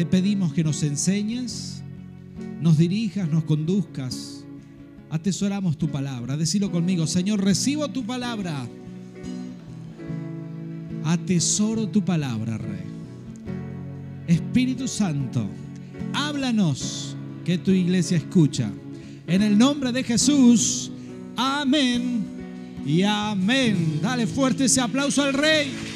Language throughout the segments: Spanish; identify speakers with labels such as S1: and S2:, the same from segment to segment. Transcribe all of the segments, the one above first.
S1: Te pedimos que nos enseñes, nos dirijas, nos conduzcas. Atesoramos tu palabra. Decilo conmigo, Señor, recibo tu palabra. Atesoro tu palabra, Rey. Espíritu Santo, háblanos que tu iglesia escucha. En el nombre de Jesús, amén y amén. Dale fuerte ese aplauso al Rey.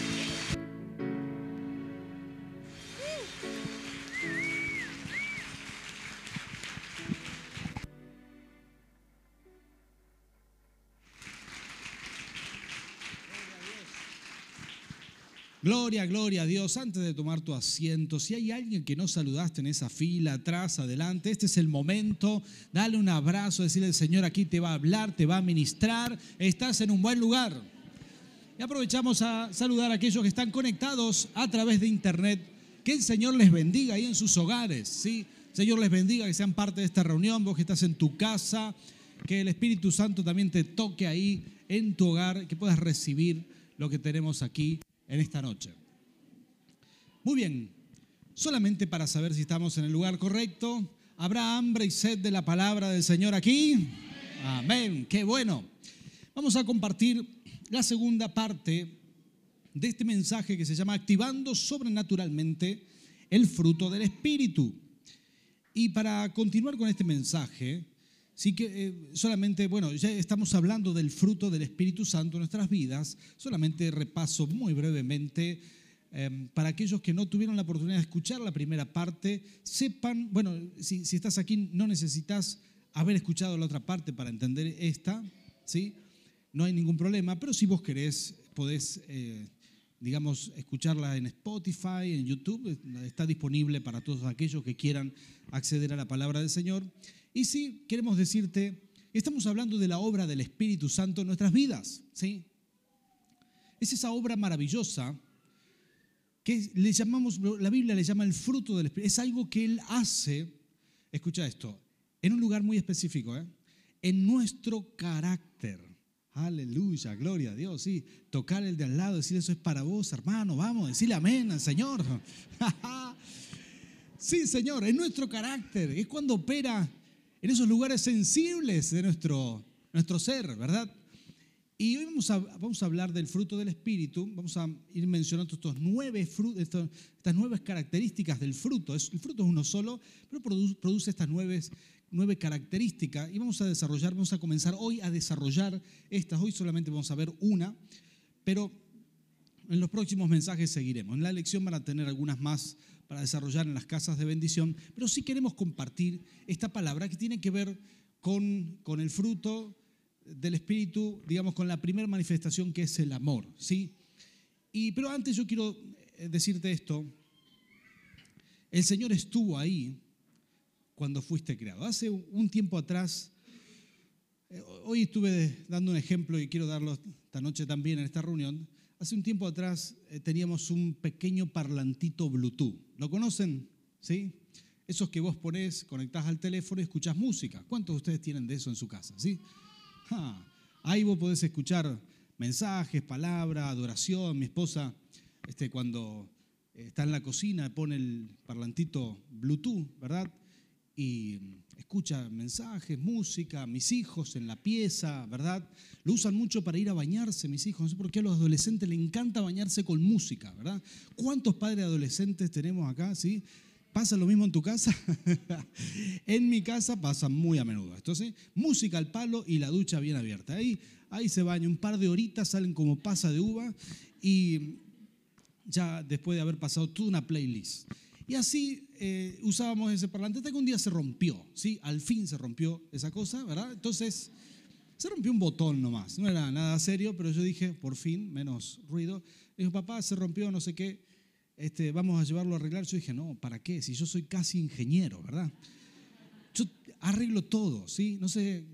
S1: Gloria, gloria a Dios. Antes de tomar tu asiento, si hay alguien que no saludaste en esa fila, atrás, adelante, este es el momento. Dale un abrazo, decirle al Señor aquí te va a hablar, te va a ministrar. Estás en un buen lugar. Y aprovechamos a saludar a aquellos que están conectados a través de internet. Que el Señor les bendiga ahí en sus hogares. ¿sí? Señor les bendiga que sean parte de esta reunión. Vos que estás en tu casa, que el Espíritu Santo también te toque ahí en tu hogar, que puedas recibir lo que tenemos aquí en esta noche. Muy bien, solamente para saber si estamos en el lugar correcto, ¿habrá hambre y sed de la palabra del Señor aquí? Amén, qué bueno. Vamos a compartir la segunda parte de este mensaje que se llama Activando sobrenaturalmente el fruto del Espíritu. Y para continuar con este mensaje, Sí que eh, solamente, bueno, ya estamos hablando del fruto del Espíritu Santo en nuestras vidas. Solamente repaso muy brevemente em, para aquellos que no tuvieron la oportunidad de escuchar la primera parte, sepan, bueno, si, si, estás aquí no necesitas haber escuchado la otra parte para entender esta, ¿sí? No hay ningún problema, pero si vos querés, podés, eh, digamos, escucharla en Spotify, en YouTube, está disponible para todos aquellos que quieran acceder a la palabra del Señor. Y sí, queremos decirte, estamos hablando de la obra del Espíritu Santo en nuestras vidas, ¿sí? Es esa obra maravillosa que le llamamos, la Biblia le llama el fruto del Espíritu. Es algo que Él hace, escucha esto, en un lugar muy específico, ¿eh? en nuestro carácter. Aleluya, gloria a Dios, sí. Tocar el de al lado, decir eso es para vos, hermano, vamos, decirle amén al Señor. sí, Señor, en nuestro carácter. Es cuando opera en esos lugares sensibles de nuestro, nuestro ser, ¿verdad? Y hoy vamos a, vamos a hablar del fruto del Espíritu, vamos a ir mencionando estos nueve estas nueve características del fruto. el fruto es uno solo, pero produce, produce estas nueve, nueve características y vamos a desarrollar, vamos a comenzar hoy a desarrollar estas. Hoy solamente vamos a ver una, pero en los próximos mensajes seguiremos. En la lección van a tener algunas más para desarrollar en las casas de bendición, pero sí queremos compartir esta palabra que tiene que ver con, con el fruto del Espíritu, digamos, con la primera manifestación que es el amor, ¿sí? Y, pero antes yo quiero eh, decirte esto, el Señor estuvo ahí cuando fuiste creado. Hace un tiempo atrás, eh, hoy estuve dando un ejemplo y quiero darlo esta noche también en esta reunión, Hace un tiempo atrás eh, teníamos un pequeño parlantito Bluetooth. ¿Lo conocen? ¿Sí? Esos que vos ponés, conectás al teléfono y escuchás música. ¿Cuántos de ustedes tienen de eso en su casa? ¿Sí? ahí vos podés escuchar mensajes, palabras, adoración. Mi esposa, este, cuando está en la cocina, pone el parlantito Bluetooth, ¿verdad? Y escucha mensajes, música, mis hijos en la pieza, ¿verdad? Lo usan mucho para ir a bañarse, mis hijos. No sé por qué a los adolescentes les encanta bañarse con música, ¿verdad? ¿Cuántos padres adolescentes tenemos acá? ¿Sí? ¿Pasa lo mismo en tu casa? en mi casa pasa muy a menudo. Entonces, música al palo y la ducha bien abierta. Ahí, ahí se baña un par de horitas, salen como pasa de uva y ya después de haber pasado toda una playlist. Y así eh, usábamos ese parlante hasta que un día se rompió, ¿sí? Al fin se rompió esa cosa, ¿verdad? Entonces, se rompió un botón nomás, no era nada serio, pero yo dije, por fin, menos ruido. Dijo, papá, se rompió, no sé qué, este, vamos a llevarlo a arreglar. Yo dije, no, ¿para qué? Si yo soy casi ingeniero, ¿verdad? Yo arreglo todo, ¿sí? No sé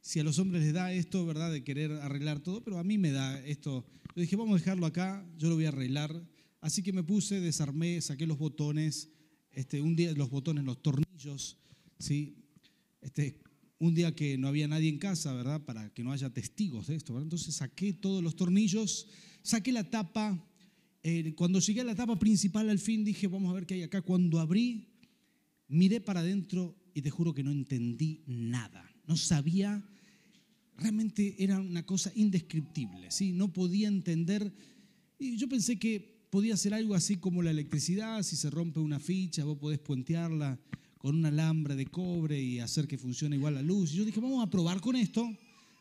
S1: si a los hombres les da esto, ¿verdad? De querer arreglar todo, pero a mí me da esto. Yo dije, vamos a dejarlo acá, yo lo voy a arreglar Así que me puse, desarmé, saqué los botones, este, un día los botones, los tornillos, ¿sí? Este, un día que no había nadie en casa, ¿verdad? Para que no haya testigos de esto, Entonces saqué todos los tornillos, saqué la tapa, eh, cuando llegué a la etapa principal al fin dije, vamos a ver qué hay acá. Cuando abrí, miré para adentro y te juro que no entendí nada. No sabía, realmente era una cosa indescriptible, ¿sí? No podía entender. Y yo pensé que podía ser algo así como la electricidad, si se rompe una ficha, vos podés puentearla con un alambre de cobre y hacer que funcione igual la luz. Y yo dije, vamos a probar con esto.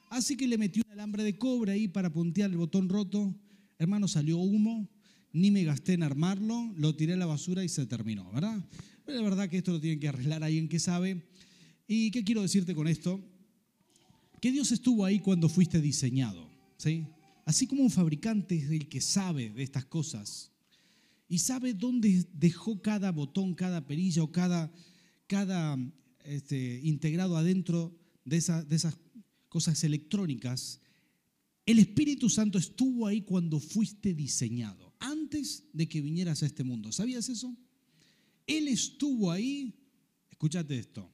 S1: Así que le metí un alambre de cobre ahí para puntear el botón roto. Hermano, salió humo, ni me gasté en armarlo, lo tiré a la basura y se terminó, ¿verdad? Pero la verdad que esto lo tiene que arreglar alguien que sabe. ¿Y qué quiero decirte con esto? Que Dios estuvo ahí cuando fuiste diseñado, ¿sí? Así como un fabricante es el que sabe de estas cosas y sabe dónde dejó cada botón, cada perilla o cada, cada este, integrado adentro de, de esas cosas electrónicas, el Espíritu Santo estuvo ahí cuando fuiste diseñado, antes de que vinieras a este mundo. ¿Sabías eso? Él estuvo ahí, escúchate esto,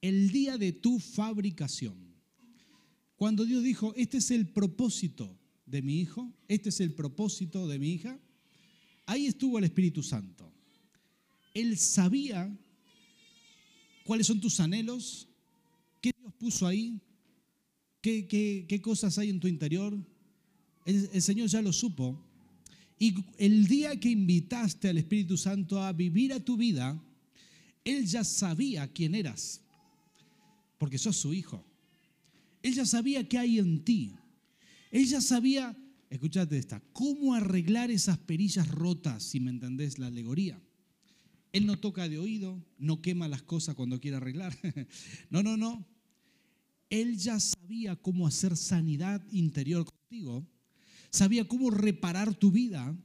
S1: el día de tu fabricación. Cuando Dios dijo, este es el propósito de mi hijo, este es el propósito de mi hija, ahí estuvo el Espíritu Santo. Él sabía cuáles son tus anhelos, qué Dios puso ahí, qué, cosas hay en tu interior. El, Señor ya lo supo. Y el día que invitaste al Espíritu Santo a vivir a tu vida, Él ya sabía quién eras, porque sos su hijo. Él ya sabía qué hay en ti. Él ya sabía, escúchate esta, cómo arreglar esas perillas rotas, si me entendés la alegoría. Él no toca de oído, no quema las cosas cuando quiere arreglar. No, no, no. Él ya sabía cómo hacer sanidad interior contigo, sabía cómo reparar tu vida.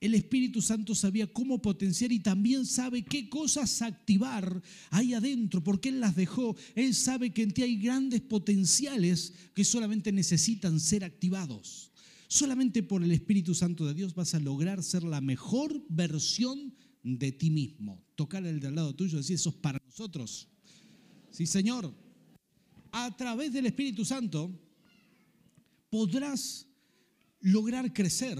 S1: El Espíritu Santo sabía cómo potenciar y también sabe qué cosas activar ahí adentro, porque Él las dejó. Él sabe que en ti hay grandes potenciales que solamente necesitan ser activados. Solamente por el Espíritu Santo de Dios vas a lograr ser la mejor versión de ti mismo. Tocar el de al lado tuyo y decir, eso es para nosotros. Sí, Señor a través del Espíritu Santo podrás lograr crecer,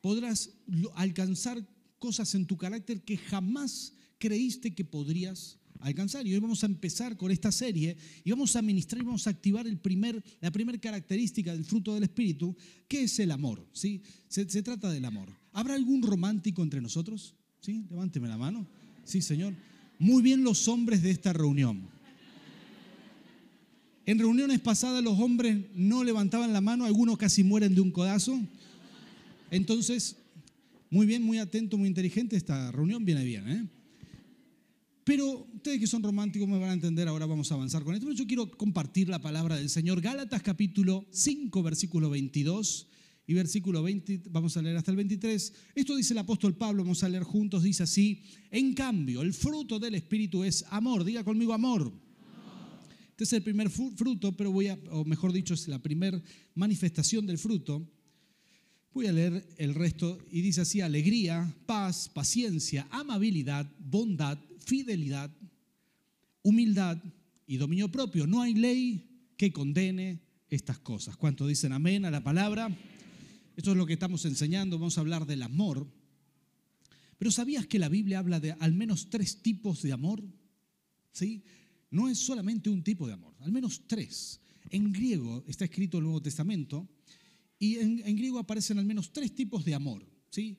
S1: podrás alcanzar cosas en tu carácter que jamás creíste que podrías alcanzar. Y hoy vamos a empezar con esta serie y vamos a ministrar y vamos a activar la primera característica del fruto del Espíritu, que es el amor. ¿sí? Se, se, trata del amor. ¿Habrá algún romántico entre nosotros? ¿Sí? Levánteme la mano. Sí, Señor. Muy bien los hombres de esta reunión. En reuniones pasadas los hombres no levantaban la mano, algunos casi mueren de un codazo. Entonces, muy bien, muy atento, muy inteligente, esta reunión viene bien. ¿eh? Pero ustedes que son románticos me van a entender, ahora vamos a avanzar con esto. Pero yo quiero compartir la palabra del Señor. Gálatas capítulo 5, versículo 22 y versículo 20, vamos a leer hasta el 23. Esto dice el apóstol Pablo, vamos a leer juntos, dice así, en cambio, el fruto del Espíritu es amor, diga conmigo amor este es el primer fruto, pero voy a, o mejor dicho, es la primera manifestación del fruto. Voy a leer el resto y dice así, alegría, paz, paciencia, amabilidad, bondad, fidelidad, humildad y dominio propio. No hay ley que condene estas cosas. ¿Cuántos dicen amén a la palabra? Esto es lo que estamos enseñando, vamos a hablar del amor. Pero ¿sabías que la Biblia habla de al menos tres tipos de amor? ¿Sí? no es solamente un tipo de amor, al menos tres. En griego está escrito el Nuevo Testamento y en, griego aparecen al menos tres tipos de amor. ¿sí?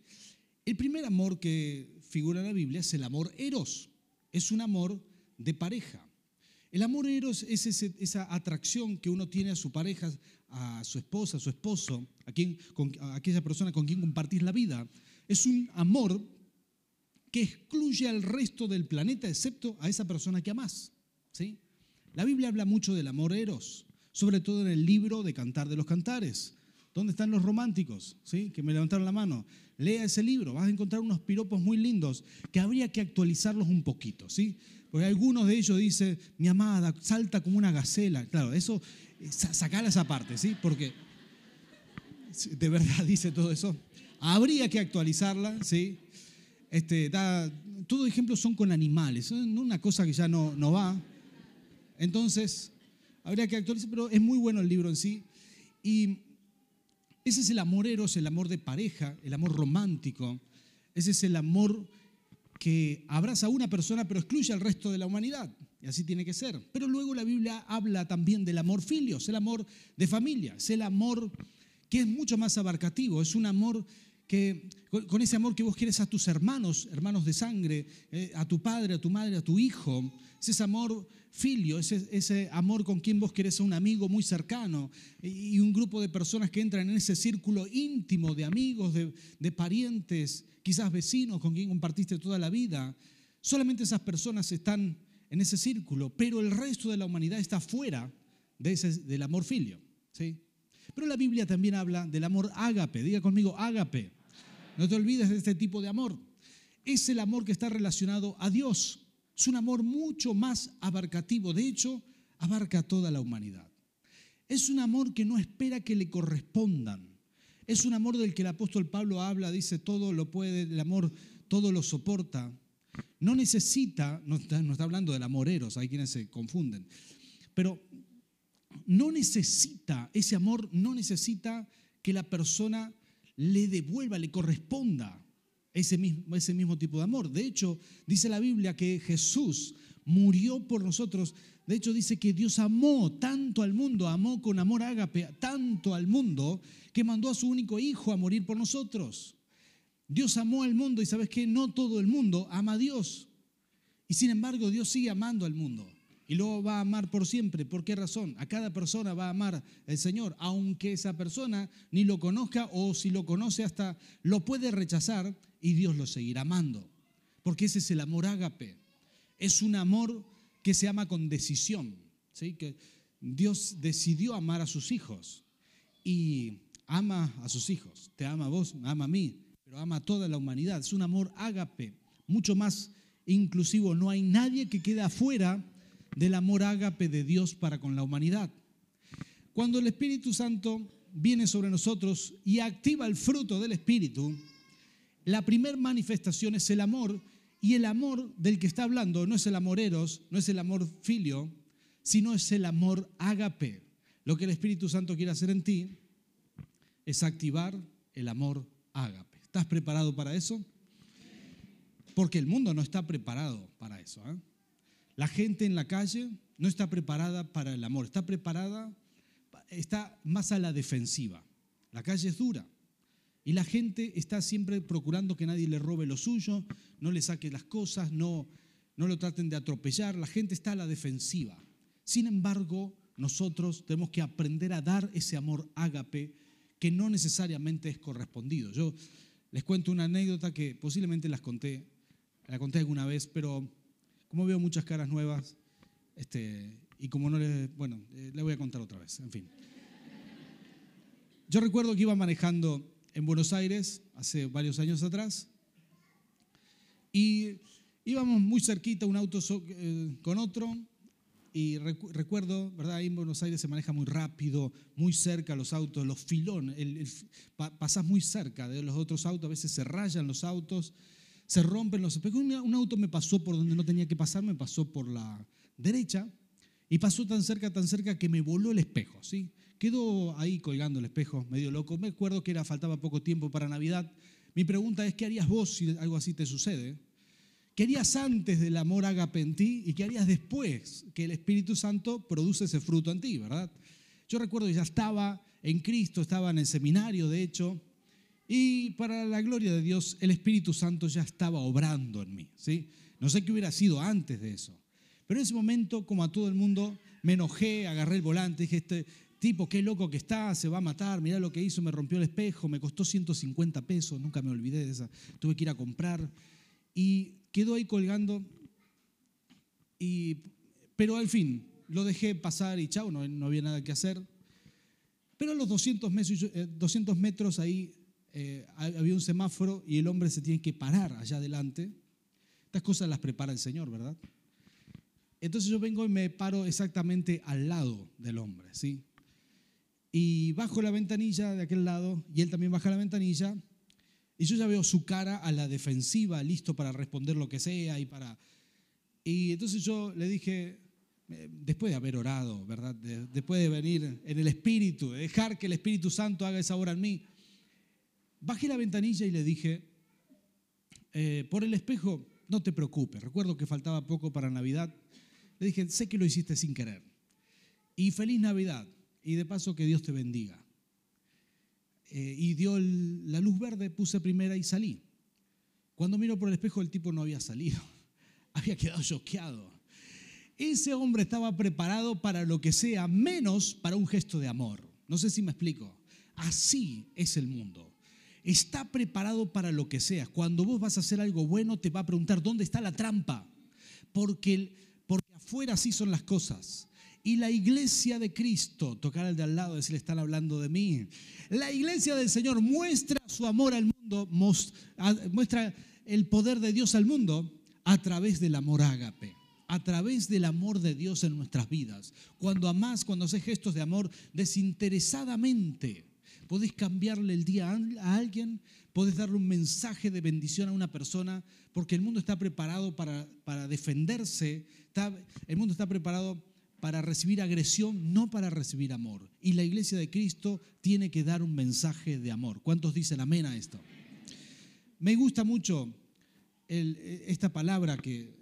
S1: El primer amor que figura en la Biblia es el amor eros, es un amor de pareja. El amor eros es esa atracción que uno tiene a su pareja, a su esposa, a su esposo, a, quien, a aquella persona con quien compartís la vida. Es un amor que excluye al resto del planeta excepto a esa persona que amás. ¿sí? La Biblia habla mucho del amor eros, sobre todo en el libro de Cantar de los Cantares. ¿Dónde están los románticos? ¿Sí? Que me levantaron la mano. Lea ese libro, vas a encontrar unos piropos muy lindos que habría que actualizarlos un poquito, ¿sí? Porque algunos de ellos dicen, mi amada, salta como una gacela. Claro, eso, eh, sacala esa parte, ¿sí? Porque de verdad dice todo eso. Habría que actualizarla, ¿sí? Este, da, todos ejemplos son con animales, una cosa que ya no, no va. Entonces, habría que actualizar, pero es muy bueno el libro en sí. Y Ese es el amor eros, el amor de pareja, el amor romántico. Ese es el amor que abraza a una persona pero excluye al resto de la humanidad. Y así tiene que ser. Pero luego la Biblia habla también del amor filios, el amor de familia, es el amor que es mucho más abarcativo, es un amor que, con ese amor que vos quieres a tus hermanos, hermanos de sangre, eh, a tu padre, a tu madre, a tu hijo, es ese amor filio, ese, ese amor con quien vos querés a un amigo muy cercano y un grupo de personas que entran en ese círculo íntimo de amigos, de, de parientes, quizás vecinos con quien compartiste toda la vida. Solamente esas personas están en ese círculo, pero el resto de la humanidad está fuera de ese, del amor filio. ¿sí? Pero la Biblia también habla del amor ágape, diga conmigo ágape. No te olvides de este tipo de amor. Es el amor que está relacionado a Dios. Es un amor mucho más abarcativo. De hecho, abarca toda la humanidad. Es un amor que no espera que le correspondan. Es un amor del que el apóstol Pablo habla, dice, todo lo puede, el amor todo lo soporta. No necesita, no está, no está hablando del amoreros, hay quienes se confunden, pero no necesita, ese amor no necesita que la persona le devuelva, le corresponda ese mismo, ese mismo tipo de amor. De hecho, dice la Biblia que Jesús murió por nosotros. De hecho, dice que Dios amó tanto al mundo, amó con amor ágape tanto al mundo, que mandó a su único hijo a morir por nosotros. Dios amó al mundo y sabes que no todo el mundo ama a Dios. Y sin embargo, Dios sigue amando al mundo y luego va a amar por siempre. ¿Por qué razón? A cada persona va a amar el Señor, aunque esa persona ni lo conozca o si lo conoce hasta lo puede rechazar y Dios lo seguirá amando. Porque ese es el amor ágape. Es un amor que se ama con decisión. ¿sí? Que Dios decidió amar a sus hijos y ama a sus hijos. Te ama a vos, ama a mí, pero ama a toda la humanidad. Es un amor ágape, mucho más inclusivo. No hay nadie que quede afuera del amor ágape de Dios para con la humanidad. Cuando el Espíritu Santo viene sobre nosotros y activa el fruto del Espíritu, la primera manifestación es el amor y el amor del que está hablando no es el amor eros, no es el amor filio, sino es el amor ágape. Lo que el Espíritu Santo quiere hacer en ti es activar el amor ágape. ¿Estás preparado para eso? Porque el mundo no está preparado para eso. ¿eh? La gente en la calle no está preparada para el amor, está preparada, está más a la defensiva. La calle es dura y la gente está siempre procurando que nadie le robe lo suyo, no le saque las cosas, no, no lo traten de atropellar. La gente está a la defensiva. Sin embargo, nosotros tenemos que aprender a dar ese amor ágape que no necesariamente es correspondido. Yo les cuento una anécdota que posiblemente las conté, la conté alguna vez, pero como veo muchas caras nuevas, este, y como no le, bueno, eh, voy a contar otra vez, en fin. Yo recuerdo que iba manejando en Buenos Aires hace varios años atrás y íbamos muy cerquita un auto eh, con otro y recuerdo, ¿verdad? Ahí en Buenos Aires se maneja muy rápido, muy cerca los autos, los filones, el, pasás muy cerca de los otros autos, a veces se rayan los autos se rompen los espejos. Un auto me pasó por donde no tenía que pasar, me pasó por la derecha y pasó tan cerca, tan cerca que me voló el espejo. ¿sí? Quedó ahí colgando el espejo, medio loco. Me acuerdo que era, faltaba poco tiempo para Navidad. Mi pregunta es, ¿qué harías vos si algo así te sucede? ¿Qué harías antes del amor agape en ti y qué harías después que el Espíritu Santo produce ese fruto en ti, verdad? Yo recuerdo que ya estaba en Cristo, estaba en el seminario, de hecho, y para la gloria de Dios, el Espíritu Santo ya estaba obrando en mí. ¿sí? No sé qué hubiera sido antes de eso. Pero en ese momento, como a todo el mundo, me enojé, agarré el volante, dije, este tipo, qué loco que está, se va a matar, mirá lo que hizo, me rompió el espejo, me costó 150 pesos, nunca me olvidé de esa, tuve que ir a comprar. Y quedó ahí colgando, y, pero al fin, lo dejé pasar y chao, no, no había nada que hacer. Pero a los 200 metros, 200 metros ahí eh, había un semáforo y el hombre se tiene que parar allá adelante. Estas cosas las prepara el Señor, ¿verdad? Entonces yo vengo y me paro exactamente al lado del hombre, ¿sí? Y bajo la ventanilla de aquel lado y él también baja la ventanilla y yo ya veo su cara a la defensiva, listo para responder lo que sea y para... Y entonces yo le dije, eh, después de haber orado, ¿verdad? después de venir en el Espíritu, de dejar que el Espíritu Santo haga esa obra en mí, bajé la ventanilla y le dije, eh, por el espejo, no te preocupes, recuerdo que faltaba poco para Navidad, le dije, sé que lo hiciste sin querer. Y feliz Navidad, y de paso que Dios te bendiga. Eh, y dio la luz verde, puse primera y salí. Cuando miro por el espejo el tipo no había salido, había quedado choqueado. Ese hombre estaba preparado para lo que sea, menos para un gesto de amor. No sé si me explico. Así es el mundo. Está preparado para lo que sea. Cuando vos vas a hacer algo bueno, te va a preguntar dónde está la trampa. Porque, porque afuera así son las cosas. Y la iglesia de Cristo, tocar al de al lado, decirle, están hablando de mí. La iglesia del Señor muestra su amor al mundo, muestra el poder de Dios al mundo a través del amor ágape, a través del amor de Dios en nuestras vidas. Cuando amás, cuando haces gestos de amor desinteresadamente, podés cambiarle el día a alguien, podés darle un mensaje de bendición a una persona, porque el mundo está preparado para, para defenderse, el mundo está preparado para recibir agresión, no para recibir amor. Y la iglesia de Cristo tiene que dar un mensaje de amor. ¿Cuántos dicen amén a esto? Me gusta mucho esta palabra que,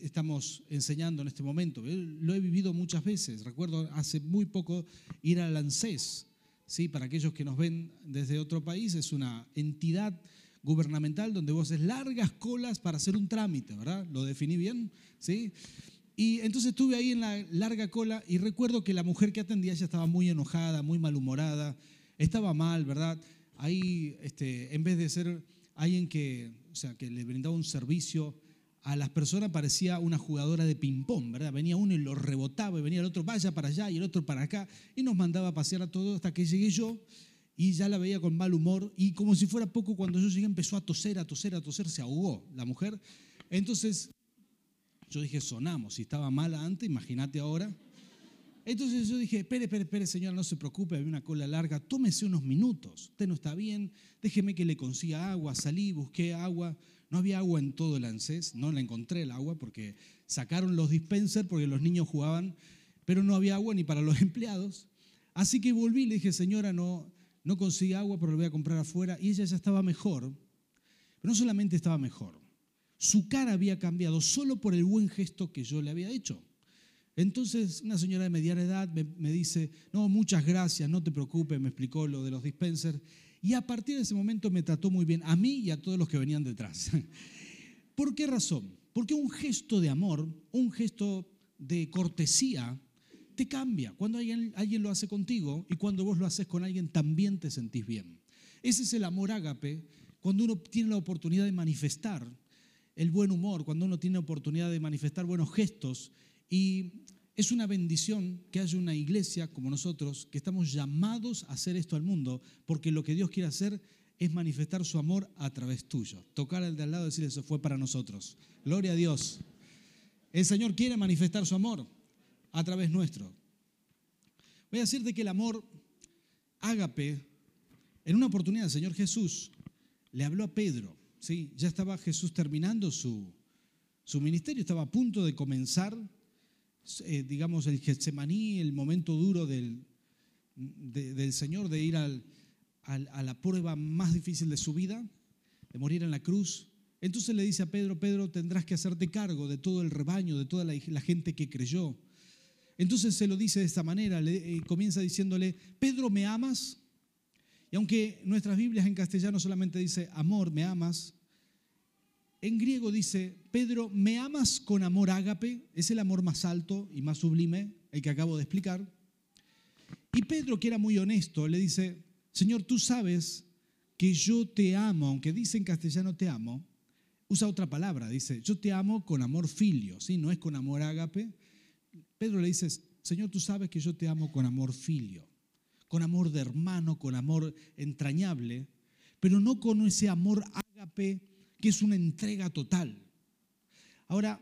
S1: estamos enseñando en este momento. Lo he vivido muchas veces. Recuerdo hace muy poco ir al ANSES. ¿Sí? Para aquellos que nos ven desde otro país, es una entidad gubernamental donde vos haces largas colas para hacer un trámite, ¿verdad? ¿Lo definí bien? ¿Sí? Y entonces estuve ahí en la larga cola y recuerdo que la mujer que atendía ya estaba muy enojada, muy malhumorada, estaba mal, ¿verdad? Ahí, este, en vez de ser alguien que, o sea, que le brindaba un servicio a las personas, parecía una jugadora de ping-pong, ¿verdad? Venía uno y lo rebotaba y venía el otro, vaya para allá y el otro para acá, y nos mandaba a pasear a todos hasta que llegué yo y ya la veía con mal humor y como si fuera poco, cuando yo llegué empezó a toser, a toser, a toser, se ahogó la mujer. Entonces yo dije, sonamos, si estaba mala antes, imagínate ahora. Entonces yo dije, espere, espere, espere, señora, no se preocupe, había una cola larga, tómese unos minutos, usted no está bien, déjeme que le consiga agua, salí, busqué agua, no había agua en todo el ANSES, no la encontré el agua porque sacaron los dispensers porque los niños jugaban, pero no había agua ni para los empleados. Así que volví y le dije, señora, no, no consigue agua, pero lo voy a comprar afuera. Y ella ya estaba mejor, pero no solamente estaba mejor, su cara había cambiado solo por el buen gesto que yo le había hecho. Entonces una señora de mediana edad me, dice, no, muchas gracias, no te preocupes, me explicó lo de los dispensers. Y a partir de ese momento me trató muy bien, a mí y a todos los que venían detrás. ¿Por qué razón? Porque un gesto de amor, un gesto de cortesía, te cambia. Cuando alguien, lo hace contigo y cuando vos lo haces con alguien, también te sentís bien. Ese es el amor ágape, cuando uno tiene la oportunidad de manifestar el buen humor, cuando uno tiene oportunidad de manifestar buenos gestos. Y es una bendición que haya una iglesia como nosotros, que estamos llamados a hacer esto al mundo, porque lo que Dios quiere hacer es manifestar su amor a través tuyo. Tocar al de al lado y decir, eso fue para nosotros. Gloria a Dios. El Señor quiere manifestar su amor a través nuestro. Voy a decirte que el amor ágape, en una oportunidad el Señor Jesús le habló a Pedro ¿sí? Ya estaba Jesús terminando su, su ministerio, estaba a punto de comenzar, eh, digamos, el Getsemaní, el momento duro del, del Señor, de ir al, a la prueba más difícil de su vida, de morir en la cruz. Entonces le dice a Pedro, Pedro, tendrás que hacerte cargo de todo el rebaño, de toda la, gente que creyó. Entonces se lo dice de esta manera, le, eh, comienza diciéndole, Pedro, ¿me amas? Y aunque nuestras Biblias en castellano solamente dice amor, me amas, en griego dice, Pedro, ¿me amas con amor ágape? Es el amor más alto y más sublime, el que acabo de explicar. Y Pedro, que era muy honesto, le dice, Señor, tú sabes que yo te amo, aunque dice en castellano te amo, usa otra palabra, dice, yo te amo con amor filio, ¿sí? no es con amor ágape. Pedro le dice, Señor, tú sabes que yo te amo con amor filio con amor de hermano, con amor entrañable, pero no con ese amor ágape que es una entrega total. Ahora,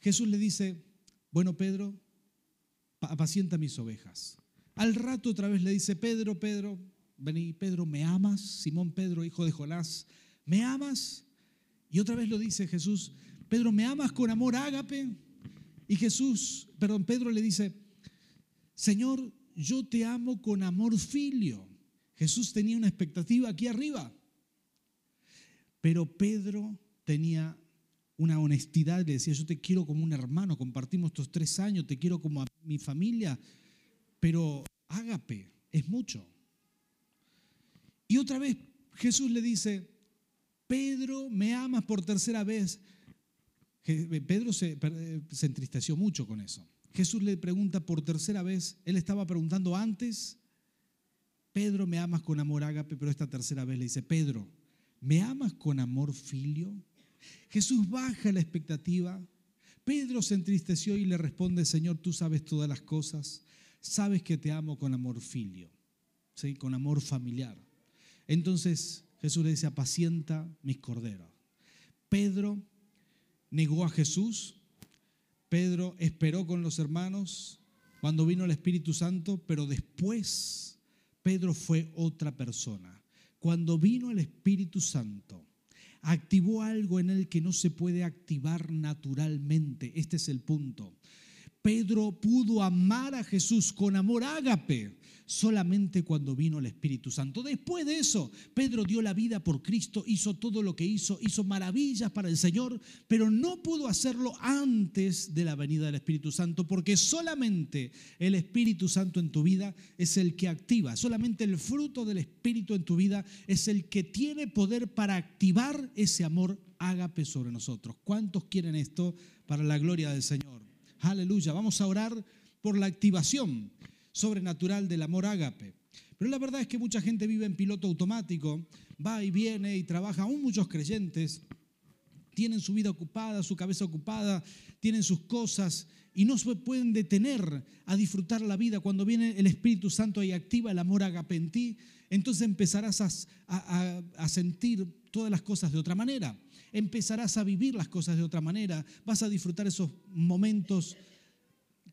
S1: Jesús le dice, bueno, Pedro, apacienta mis ovejas. Al rato otra vez le dice, Pedro, Pedro, vení, Pedro, ¿me amas? Simón Pedro, hijo de Jonás, ¿me amas? Y otra vez lo dice Jesús, Pedro, ¿me amas con amor ágape? Y Jesús, perdón, Pedro le dice, Señor, yo te amo con amor filio. Jesús tenía una expectativa aquí arriba. Pero Pedro tenía una honestidad, le decía, yo te quiero como un hermano, compartimos estos tres años, te quiero como a mi familia, pero ágape, es mucho. Y otra vez Jesús le dice, Pedro, me amas por tercera vez. Pedro se, se entristeció mucho con eso. Jesús le pregunta por tercera vez, él estaba preguntando antes, Pedro, me amas con amor ágape, pero esta tercera vez le dice, Pedro, ¿me amas con amor filio? Jesús baja la expectativa. Pedro se entristeció y le responde, Señor, tú sabes todas las cosas, sabes que te amo con amor filio, ¿sí? con amor familiar. Entonces Jesús le dice, apacienta mis corderos. Pedro negó a Jesús, Pedro esperó con los hermanos cuando vino el Espíritu Santo, pero después Pedro fue otra persona. Cuando vino el Espíritu Santo, activó algo en él que no se puede activar naturalmente. Este es el punto. Pedro pudo amar a Jesús con amor ágape solamente cuando vino el Espíritu Santo. Después de eso, Pedro dio la vida por Cristo, hizo todo lo que hizo, hizo maravillas para el Señor, pero no pudo hacerlo antes de la venida del Espíritu Santo, porque solamente el Espíritu Santo en tu vida es el que activa, solamente el fruto del Espíritu en tu vida es el que tiene poder para activar ese amor ágape sobre nosotros. ¿Cuántos quieren esto para la gloria del Señor? Aleluya. Vamos a orar por la activación sobrenatural del amor ágape. Pero la verdad es que mucha gente vive en piloto automático, va y viene y trabaja, aún muchos creyentes tienen su vida ocupada, su cabeza ocupada, tienen sus cosas y no se pueden detener a disfrutar la vida. Cuando viene el Espíritu Santo y activa el amor ágape en ti, entonces empezarás a, sentir todas las cosas de otra manera empezarás a vivir las cosas de otra manera, vas a disfrutar esos momentos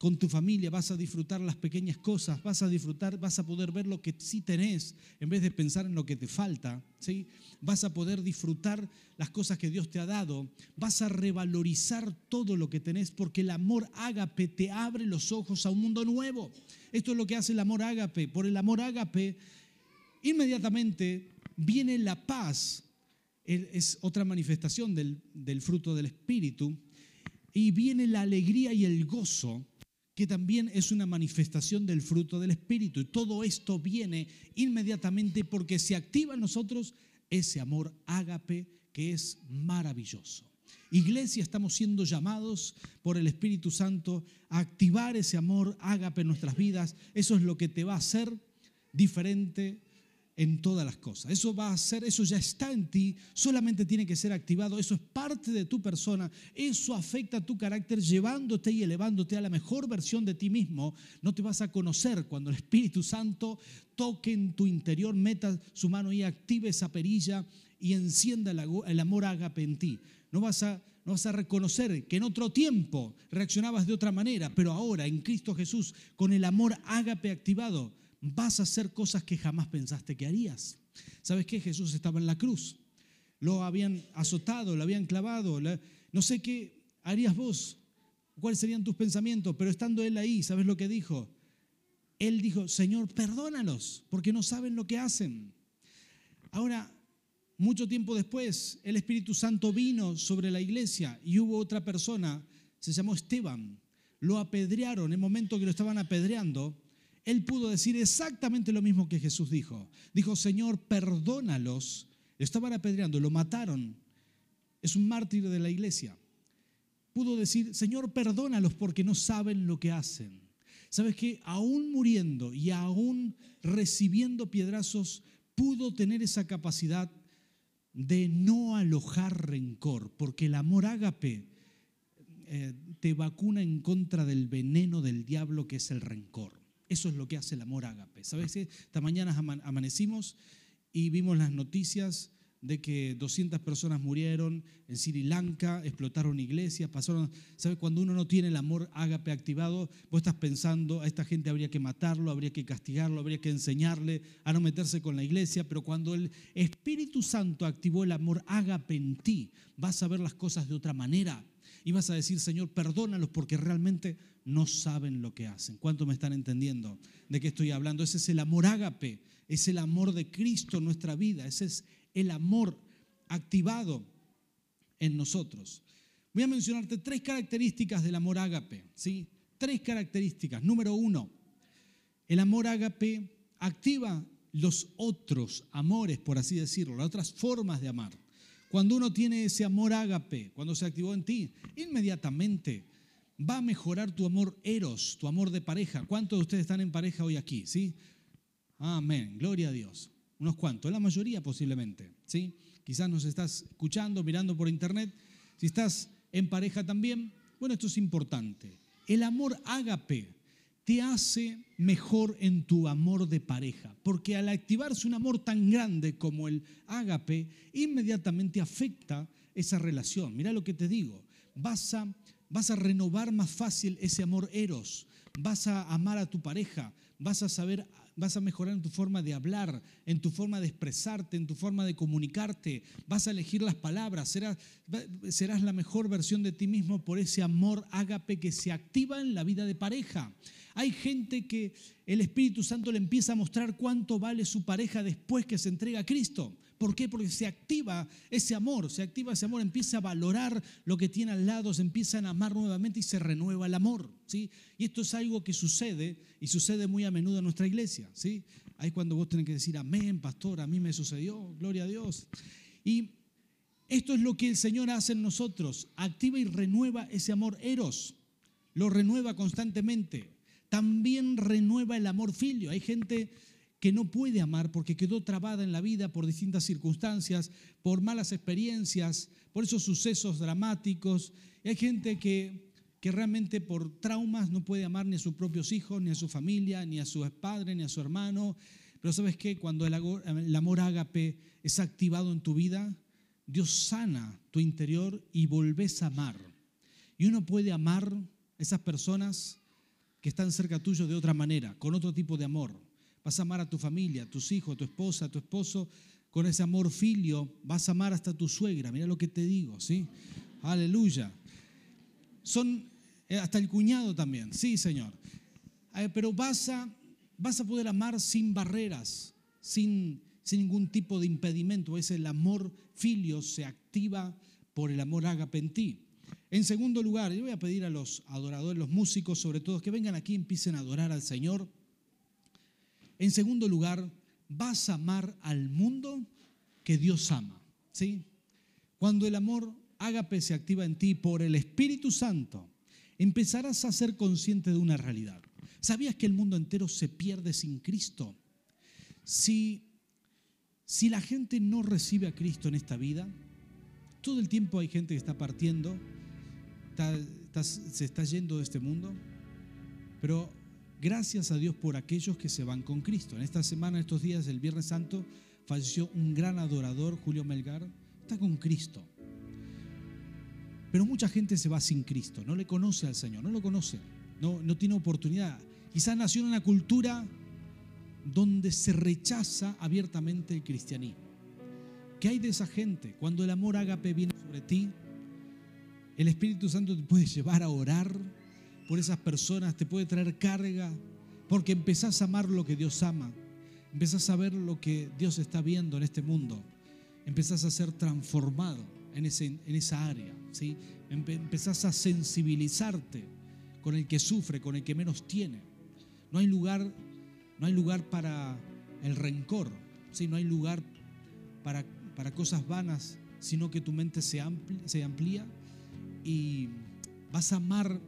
S1: con tu familia, vas a disfrutar las pequeñas cosas, vas a disfrutar, vas a poder ver lo que sí tenés en vez de pensar en lo que te falta, ¿sí? Vas a poder disfrutar las cosas que Dios te ha dado, vas a revalorizar todo lo que tenés porque el amor ágape te abre los ojos a un mundo nuevo. Esto es lo que hace el amor ágape. Por el amor ágape inmediatamente viene la paz es otra manifestación del, fruto del Espíritu. Y viene la alegría y el gozo, que también es una manifestación del fruto del Espíritu. Y todo esto viene inmediatamente porque se activa en nosotros ese amor ágape que es maravilloso. Iglesia, estamos siendo llamados por el Espíritu Santo a activar ese amor ágape en nuestras vidas. Eso es lo que te va a hacer diferente en todas las cosas. Eso va a ser, eso ya está en ti, solamente tiene que ser activado, eso es parte de tu persona, eso afecta a tu carácter llevándote y elevándote a la mejor versión de ti mismo. No te vas a conocer cuando el Espíritu Santo toque en tu interior, meta su mano y active esa perilla y encienda el amor ágape en ti. No vas a no vas a reconocer que en otro tiempo reaccionabas de otra manera, pero ahora en Cristo Jesús, con el amor ágape activado, vas a hacer cosas que jamás pensaste que harías. ¿Sabes qué? Jesús estaba en la cruz. Lo habían azotado, lo habían clavado. No sé qué harías vos, cuáles serían tus pensamientos, pero estando Él ahí, ¿sabes lo que dijo? Él dijo, Señor, perdónalos, porque no saben lo que hacen. Ahora, mucho tiempo después, el Espíritu Santo vino sobre la iglesia y hubo otra persona, se llamó Esteban. Lo apedrearon, en el momento que lo estaban apedreando, él pudo decir exactamente lo mismo que Jesús dijo. Dijo, Señor, perdónalos. Lo estaban apedreando, lo mataron. Es un mártir de la iglesia. Pudo decir, Señor, perdónalos porque no saben lo que hacen. ¿Sabes qué? Aún muriendo y aún recibiendo piedrazos, pudo tener esa capacidad de no alojar rencor, porque el amor ágape eh, te vacuna en contra del veneno del diablo que es el rencor. Eso es lo que hace el amor ágape. ¿Sabes? Esta mañana amanecimos y vimos las noticias de que 200 personas murieron en Sri Lanka, explotaron iglesias, pasaron, ¿sabes? Cuando uno no tiene el amor ágape activado, vos estás pensando, a esta gente habría que matarlo, habría que castigarlo, habría que enseñarle a no meterse con la iglesia, pero cuando el Espíritu Santo activó el amor ágape en ti, vas a ver las cosas de otra manera y vas a decir, Señor, perdónalos porque realmente no saben lo que hacen. ¿Cuánto me están entendiendo de qué estoy hablando? Ese es el amor ágape, es el amor de Cristo en nuestra vida, ese es el amor activado en nosotros. Voy a mencionarte tres características del amor ágape, ¿sí? Tres características. Número uno, el amor ágape activa los otros amores, por así decirlo, las otras formas de amar. Cuando uno tiene ese amor ágape, cuando se activó en ti, inmediatamente va a mejorar tu amor eros, tu amor de pareja. ¿Cuántos de ustedes están en pareja hoy aquí? ¿Sí? Amén, gloria a Dios. Unos cuantos, la mayoría posiblemente, ¿sí? Quizás nos estás escuchando, mirando por internet. Si estás en pareja también, bueno, esto es importante. El amor ágape te hace mejor en tu amor de pareja, porque al activarse un amor tan grande como el ágape, inmediatamente afecta esa relación. Mira lo que te digo, vas a, vas a renovar más fácil ese amor eros, vas a amar a tu pareja, vas a saber vas a mejorar en tu forma de hablar, en tu forma de expresarte, en tu forma de comunicarte, vas a elegir las palabras, serás, serás la mejor versión de ti mismo por ese amor ágape que se activa en la vida de pareja. Hay gente que el Espíritu Santo le empieza a mostrar cuánto vale su pareja después que se entrega a Cristo. ¿Por qué? Porque se activa ese amor, se activa ese amor, empieza a valorar lo que tiene al lado, se empiezan a amar nuevamente y se renueva el amor. ¿sí? Y esto es algo que sucede y sucede muy a menudo en nuestra iglesia. ¿sí? Ahí cuando vos tenés que decir, amén, pastor, a mí me sucedió, gloria a Dios. Y esto es lo que el Señor hace en nosotros, activa y renueva ese amor eros, lo renueva constantemente. También renueva el amor filio. Hay gente que no puede amar porque quedó trabada en la vida por distintas circunstancias, por malas experiencias, por esos sucesos dramáticos. Hay gente que, que realmente por traumas no puede amar ni a sus propios hijos, ni a su familia, ni a su padre, ni a su hermano. Pero sabes qué, cuando el, amor ágape es activado en tu vida, Dios sana tu interior y volvés a amar. Y uno puede amar esas personas que están cerca tuyo de otra manera, con otro tipo de amor Vas a amar a tu familia, a tus hijos, a tu esposa, a tu esposo, con ese amor filio. Vas a amar hasta tu suegra. Mira lo que te digo, ¿sí? Aleluya. Son eh, hasta el cuñado también, sí, Señor. Eh, pero vas a, vas a poder amar sin barreras, sin, sin ningún tipo de impedimento. Es el amor filio se activa por el amor ágape en ti. En segundo lugar, yo voy a pedir a los adoradores, los músicos sobre todo, que vengan aquí y empiecen a adorar al Señor. En segundo lugar, vas a amar al mundo que Dios ama. ¿sí? Cuando el amor ágape se activa en ti por el Espíritu Santo, empezarás a ser consciente de una realidad. ¿Sabías que el mundo entero se pierde sin Cristo? Si, si la gente no recibe a Cristo en esta vida, todo el tiempo hay gente que está partiendo, se está yendo de este mundo, pero Gracias a Dios por aquellos que se van con Cristo. En esta semana, estos días del Viernes Santo, falleció un gran adorador, Julio Melgar, está con Cristo. Pero mucha gente se va sin Cristo, no le conoce al Señor, no lo conoce, no, no tiene oportunidad. Quizás nació en una cultura donde se rechaza abiertamente el cristianismo. ¿Qué hay de esa gente? Cuando el amor ágape viene sobre ti, el Espíritu Santo te puede llevar a orar, por esas personas, te puede traer carga, porque empezás a amar lo que Dios ama, empezás a ver lo que Dios está viendo en este mundo, empezás a ser transformado en, ese, en esa área, ¿sí? empezás a sensibilizarte con el que sufre, con el que menos tiene. No hay lugar, no hay lugar para el rencor, ¿sí? no hay lugar para, para cosas vanas, sino que tu mente se amplía, se amplía y vas a amar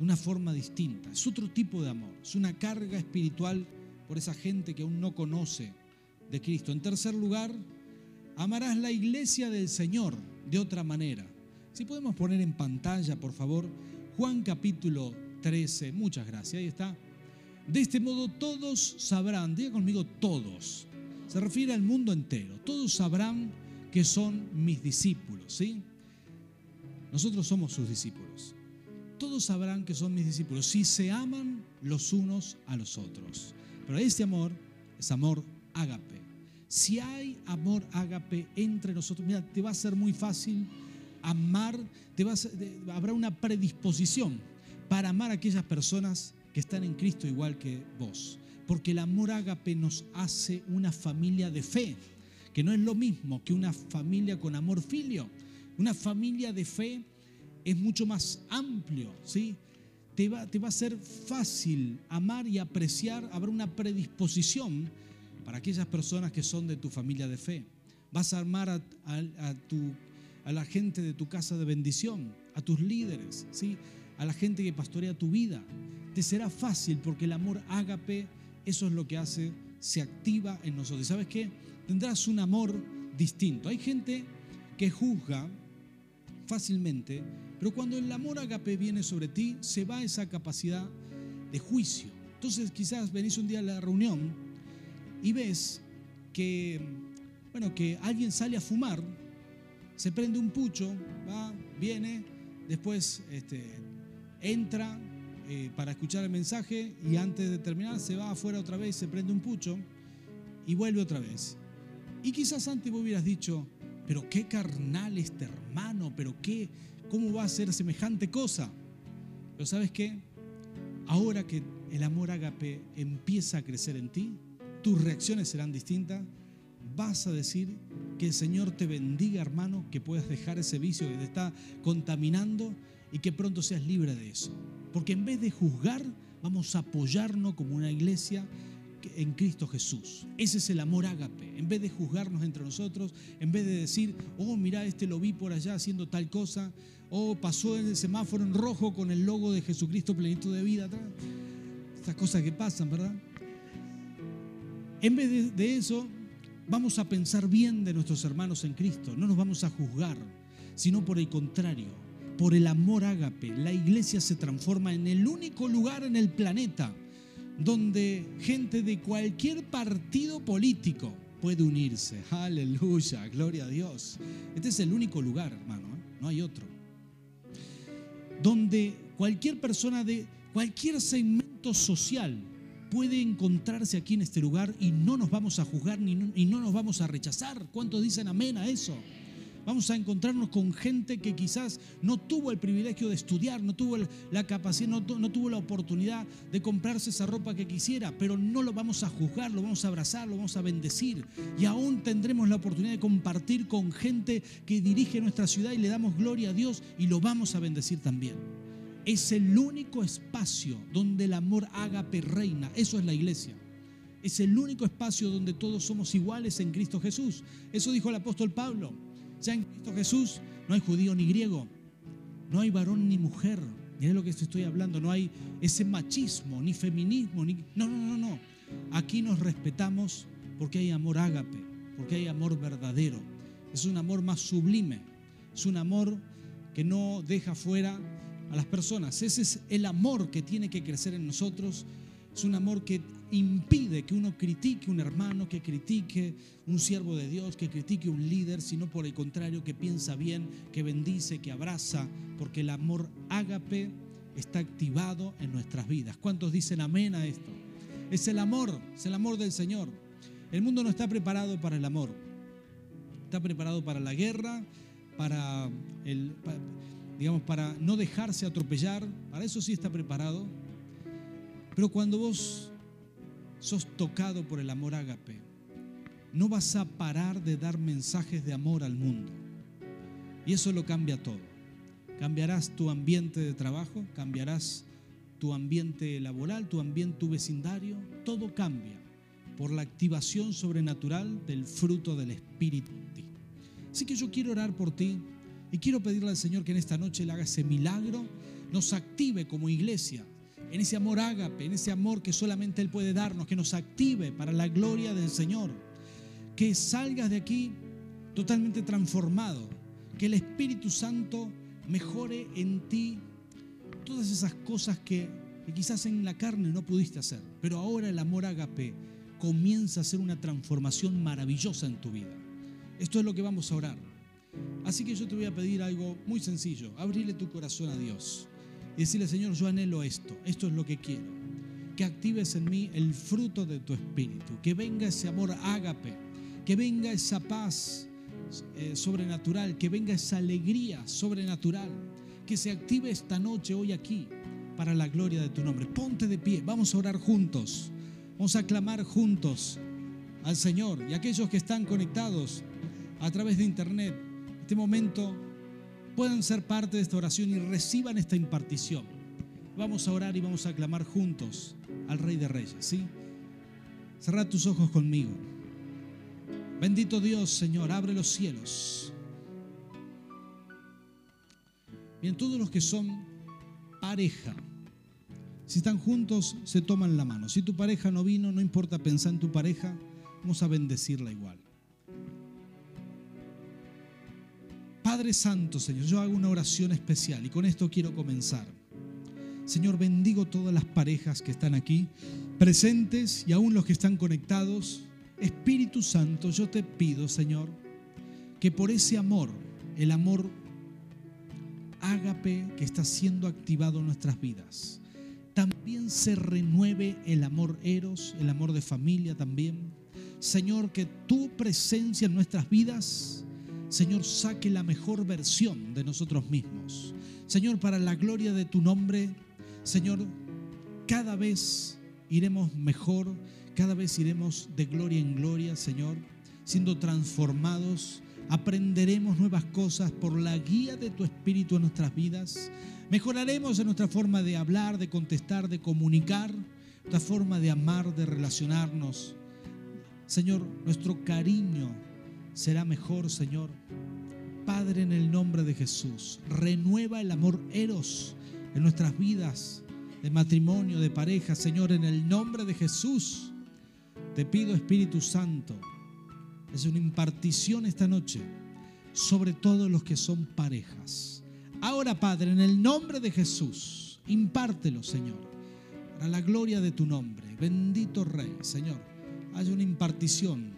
S1: una forma distinta. Es otro tipo de amor. Es una carga espiritual por esa gente que aún no conoce de Cristo. En tercer lugar, amarás la iglesia del Señor de otra manera. Si podemos poner en pantalla, por favor, Juan capítulo 13. Muchas gracias. Ahí está. De este modo todos sabrán, diga conmigo todos. Se refiere al mundo entero. Todos sabrán que son mis discípulos, ¿sí? Nosotros somos sus discípulos todos sabrán que son mis discípulos si se aman los unos a los otros. Pero este amor es amor ágape. Si hay amor ágape entre nosotros, mira, te va a ser muy fácil amar, te habrá una predisposición para amar a aquellas personas que están en Cristo igual que vos. Porque el amor ágape nos hace una familia de fe, que no es lo mismo que una familia con amor filio. Una familia de fe es mucho más amplio, ¿sí? Te va, te va a ser fácil amar y apreciar, habrá una predisposición para aquellas personas que son de tu familia de fe. Vas a amar a, tu, a la gente de tu casa de bendición, a tus líderes, ¿sí? a la gente que pastorea tu vida. Te será fácil porque el amor ágape, eso es lo que hace, se activa en nosotros. sabes qué? Tendrás un amor distinto. Hay gente que juzga fácilmente, pero cuando el amor agape viene sobre ti, se va esa capacidad de juicio. Entonces quizás venís un día a la reunión y ves que, bueno, que alguien sale a fumar, se prende un pucho, va, viene, después este, entra eh, para escuchar el mensaje y antes de terminar se va afuera otra vez, se prende un pucho y vuelve otra vez. Y quizás antes vos hubieras dicho, pero qué carnal este hermano, pero qué, ¿cómo va a ser semejante cosa? Pero ¿sabes qué? Ahora que el amor agape empieza a crecer en ti, tus reacciones serán distintas. Vas a decir que el Señor te bendiga, hermano, que puedas dejar ese vicio que te está contaminando y que pronto seas libre de eso. Porque en vez de juzgar, vamos a apoyarnos como una iglesia en Cristo Jesús. Ese es el amor ágape. En vez de juzgarnos entre nosotros, en vez de decir, oh, mira, este lo vi por allá haciendo tal cosa, oh, pasó en el semáforo en rojo con el logo de Jesucristo plenitud de vida atrás. Estas cosas que pasan, ¿verdad? En vez de, de eso, vamos a pensar bien de nuestros hermanos en Cristo. No nos vamos a juzgar, sino por el contrario, por el amor ágape. La iglesia se transforma en el único lugar en el planeta donde gente de cualquier partido político puede unirse. Aleluya, gloria a Dios. Este es el único lugar, hermano, ¿eh? no hay otro. Donde cualquier persona de cualquier segmento social puede encontrarse aquí en este lugar y no nos vamos a juzgar ni, y no nos vamos a rechazar. ¿Cuántos dicen amén a eso? Vamos a encontrarnos con gente que quizás no tuvo el privilegio de estudiar, no tuvo la capacidad, no, tuvo la oportunidad de comprarse esa ropa que quisiera, pero no lo vamos a juzgar, lo vamos a abrazar, lo vamos a bendecir. Y aún tendremos la oportunidad de compartir con gente que dirige nuestra ciudad y le damos gloria a Dios y lo vamos a bendecir también. Es el único espacio donde el amor ágape reina. Eso es la iglesia. Es el único espacio donde todos somos iguales en Cristo Jesús. Eso dijo el apóstol Pablo. Ya en Cristo Jesús no hay judío ni griego, no hay varón ni mujer. Es lo que estoy hablando, no hay ese machismo, ni feminismo, ni... No, no, no, no. Aquí nos respetamos porque hay amor ágape, porque hay amor verdadero. Es un amor más sublime, es un amor que no deja fuera a las personas. Ese es el amor que tiene que crecer en nosotros. Es un amor que impide que uno critique un hermano, que critique un siervo de Dios, que critique un líder, sino por el contrario, que piensa bien, que bendice, que abraza, porque el amor ágape está activado en nuestras vidas. ¿Cuántos dicen amén a esto? Es el amor, es el amor del Señor. El mundo no está preparado para el amor. Está preparado para la guerra, para el digamos para no dejarse atropellar, para eso sí está preparado. Pero cuando vos sos tocado por el amor ágape, no vas a parar de dar mensajes de amor al mundo. Y eso lo cambia todo. Cambiarás tu ambiente de trabajo, cambiarás tu ambiente laboral, tu ambiente, tu vecindario, todo cambia por la activación sobrenatural del fruto del Espíritu en ti. Así que yo quiero orar por ti y quiero pedirle al Señor que en esta noche le haga ese milagro, nos active como iglesia en ese amor ágape, en ese amor que solamente Él puede darnos, que nos active para la gloria del Señor. Que salgas de aquí totalmente transformado, que el Espíritu Santo mejore en ti todas esas cosas que, quizás en la carne no pudiste hacer, pero ahora el amor ágape comienza a hacer una transformación maravillosa en tu vida. Esto es lo que vamos a orar. Así que yo te voy a pedir algo muy sencillo, abrirle tu corazón a Dios y decirle, Señor, yo anhelo esto, esto es lo que quiero. Que actives en mí el fruto de tu espíritu, que venga ese amor ágape, que venga esa paz eh, sobrenatural, que venga esa alegría sobrenatural, que se active esta noche, hoy aquí, para la gloria de tu nombre. Ponte de pie, vamos a orar juntos, vamos a clamar juntos al Señor y aquellos que están conectados a través de internet, este momento puedan ser parte de esta oración y reciban esta impartición. Vamos a orar y vamos a clamar juntos al Rey de Reyes, ¿sí? Cerra tus ojos conmigo. Bendito Dios, Señor, abre los cielos. Bien, todos los que son pareja, si están juntos, se toman la mano. Si tu pareja no vino, no importa pensar en tu pareja, vamos a bendecirla igual. Padre Santo, Señor, yo hago una oración especial y con esto quiero comenzar. Señor, bendigo todas las parejas que están aquí presentes y aún los que están conectados. Espíritu Santo, yo te pido, Señor, que por ese amor, el amor ágape que está siendo activado en nuestras vidas, también se renueve el amor eros, el amor de familia también. Señor, que tu presencia en nuestras vidas, Señor, saque la mejor versión de nosotros mismos. Señor, para la gloria de tu nombre, Señor, cada vez iremos mejor, cada vez iremos de gloria en gloria, Señor, siendo transformados. Aprenderemos nuevas cosas por la guía de tu Espíritu en nuestras vidas. Mejoraremos en nuestra forma de hablar, de contestar, de comunicar, nuestra forma de amar, de relacionarnos. Señor, nuestro cariño será mejor, Señor. Padre, en el nombre de Jesús, renueva el amor eros en nuestras vidas de matrimonio, de pareja, Señor, en el nombre de Jesús. Te pido, Espíritu Santo, es una impartición esta noche sobre todos los que son parejas. Ahora, Padre, en el nombre de Jesús, impártelo, Señor, para la gloria de tu nombre. Bendito Rey, Señor, hay una impartición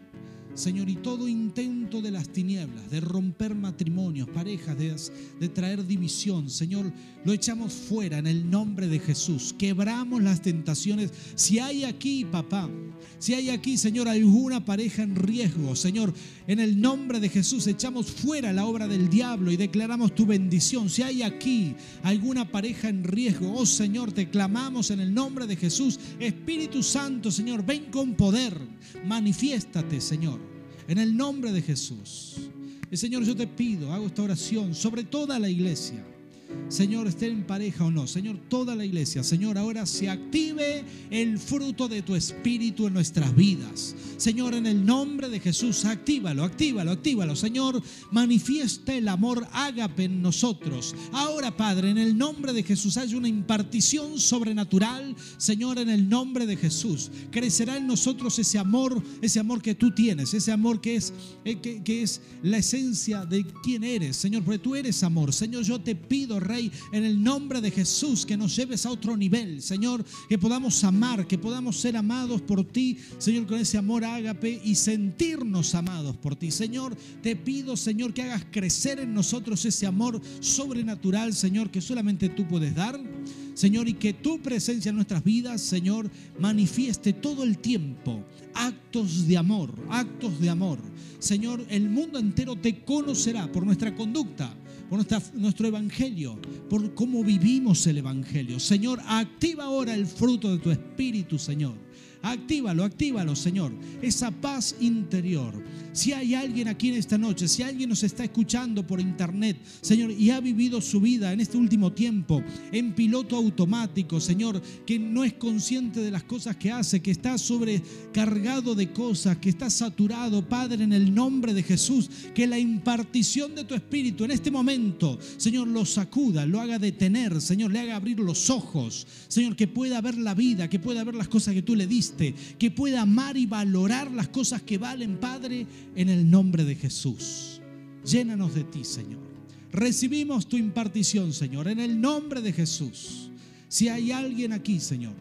S1: Señor, y todo intento de las tinieblas, de romper matrimonios, parejas, de, de, traer división, Señor, lo echamos fuera en el nombre de Jesús. Quebramos las tentaciones. Si hay aquí, papá, si hay aquí, Señor, alguna pareja en riesgo, Señor, en el nombre de Jesús echamos fuera la obra del diablo y declaramos tu bendición. Si hay aquí alguna pareja en riesgo, oh Señor, te clamamos en el nombre de Jesús. Espíritu Santo, Señor, ven con poder. Manifiéstate, Señor, en el nombre de Jesús. Señor, yo te pido, hago esta oración sobre toda la iglesia. Señor, estén en pareja o no, Señor, toda la iglesia, Señor, ahora se active el fruto de tu espíritu en nuestras vidas. Señor, en el nombre de Jesús, actívalo, actívalo, actívalo. Señor, manifiesta el amor ágape en nosotros. Ahora, Padre, en el nombre de Jesús hay una impartición sobrenatural. Señor, en el nombre de Jesús, crecerá en nosotros ese amor, ese amor que tú tienes, ese amor que es, eh, que es la esencia de quién eres, Señor, porque tú eres amor. Señor, yo te pido, Rey, en el nombre de Jesús, que nos lleves a otro nivel, Señor, que podamos amar, que podamos ser amados por ti, Señor, con ese amor ágape y sentirnos amados por ti. Señor, te pido, Señor, que hagas crecer en nosotros ese amor sobrenatural, Señor, que solamente tú puedes dar. Señor, y que tu presencia en nuestras vidas, Señor, manifieste todo el tiempo actos de amor, actos de amor. Señor, el mundo entero te conocerá por nuestra conducta por nuestro evangelio, por cómo vivimos el evangelio. Señor, activa ahora el fruto de tu espíritu, Señor. Actívalo, actívalo, Señor. Esa paz interior. Si hay alguien aquí en esta noche, si alguien nos está escuchando por internet, Señor, y ha vivido su vida en este último tiempo en piloto automático, Señor, que no es consciente de las cosas que hace, que está sobrecargado de cosas, que está saturado, Padre, en el nombre de Jesús, que la impartición de tu espíritu en este momento, Señor, lo sacuda, lo haga detener, Señor, le haga abrir los ojos, Señor, que pueda ver la vida, que pueda ver las cosas que tú le diste, que pueda amar y valorar las cosas que valen, Padre, en el nombre de Jesús. Llénanos de ti, Señor. Recibimos tu impartición, Señor, en el nombre de Jesús. Si hay alguien aquí, Señor,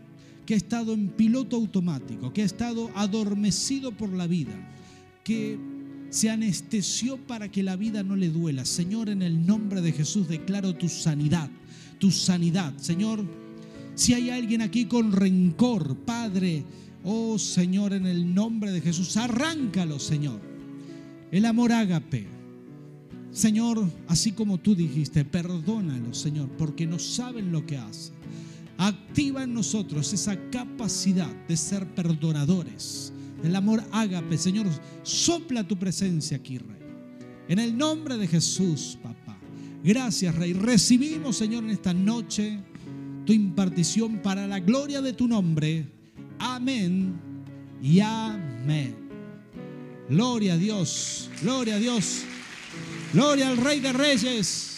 S1: que ha estado en piloto automático, que ha estado adormecido por la vida, que se anestesió para que la vida no le duela, Señor, en el nombre de Jesús declaro tu sanidad, tu sanidad, Señor. Si hay alguien aquí con rencor, Padre, oh Señor, en el nombre de Jesús, arráncalo, Señor el amor ágape, Señor, así como tú dijiste, perdónalos, Señor, porque no saben lo que hacen. Activa en nosotros esa capacidad de ser perdonadores. El amor ágape, Señor, sopla tu presencia aquí, Rey. En el nombre de Jesús, papá. Gracias, Rey. Recibimos, Señor, en esta noche tu impartición para la gloria de tu nombre. Amén y amén. Gloria a Dios, gloria a Dios, gloria al Rey de Reyes.